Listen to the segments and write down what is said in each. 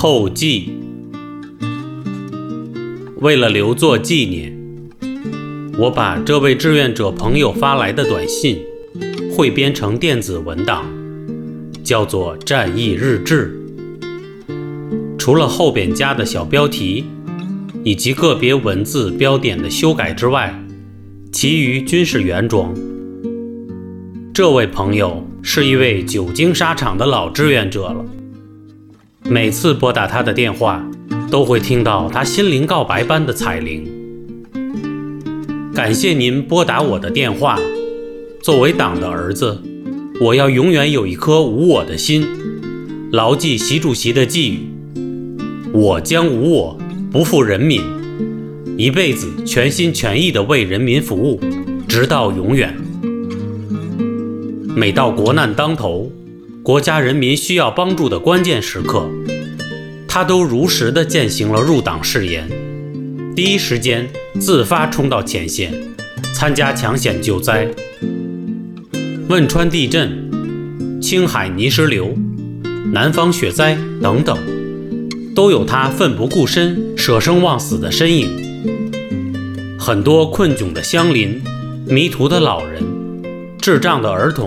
后记。为了留作纪念，我把这位志愿者朋友发来的短信汇编成电子文档，叫做《战役日志》。除了后边加的小标题以及个别文字标点的修改之外，其余均是原装。这位朋友是一位久经沙场的老志愿者了，每次拨打他的电话，都会听到他心灵告白般的彩铃。感谢您拨打我的电话。作为党的儿子，我要永远有一颗无我的心，牢记习主席的寄语：我将无我，不负人民，一辈子全心全意地为人民服务，直到永远。每到国难当头，国家人民需要帮助的关键时刻，他都如实的践行了入党誓言，第一时间自发冲到前线，参加抢险救灾。汶川地震、青海泥石流、南方雪灾等等，都有他奋不顾身、舍生忘死的身影。很多困窘的乡邻、迷途的老人、智障的儿童，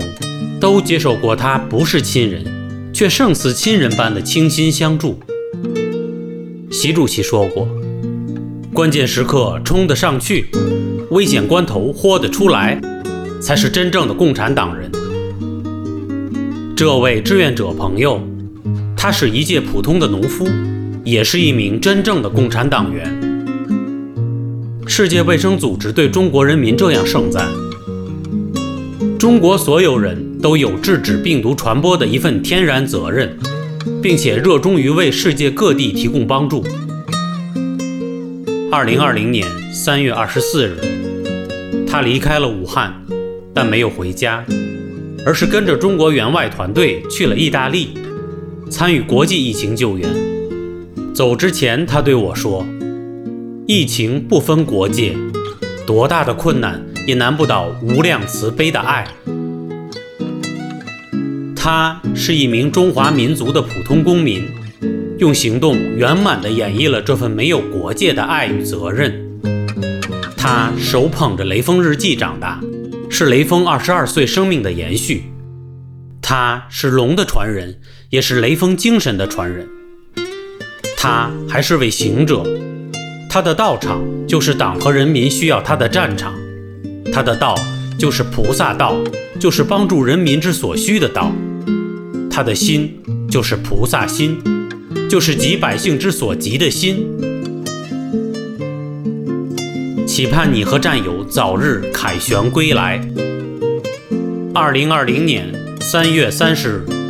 都接受过他不是亲人，却胜似亲人般的倾心相助。习主席说过：“关键时刻冲得上去，危险关头豁得出来。”才是真正的共产党人。这位志愿者朋友，他是一介普通的农夫，也是一名真正的共产党员。世界卫生组织对中国人民这样盛赞：中国所有人都有制止病毒传播的一份天然责任，并且热衷于为世界各地提供帮助。二零二零年三月二十四日，他离开了武汉。但没有回家，而是跟着中国援外团队去了意大利，参与国际疫情救援。走之前，他对我说：“疫情不分国界，多大的困难也难不倒无量慈悲的爱。”他是一名中华民族的普通公民，用行动圆满地演绎了这份没有国界的爱与责任。他手捧着《雷锋日记》长大。是雷锋二十二岁生命的延续，他是龙的传人，也是雷锋精神的传人。他还是位行者，他的道场就是党和人民需要他的战场，他的道就是菩萨道，就是帮助人民之所需的道。他的心就是菩萨心，就是急百姓之所急的心。期盼你和战友早日凯旋归来。二零二零年三月三十日。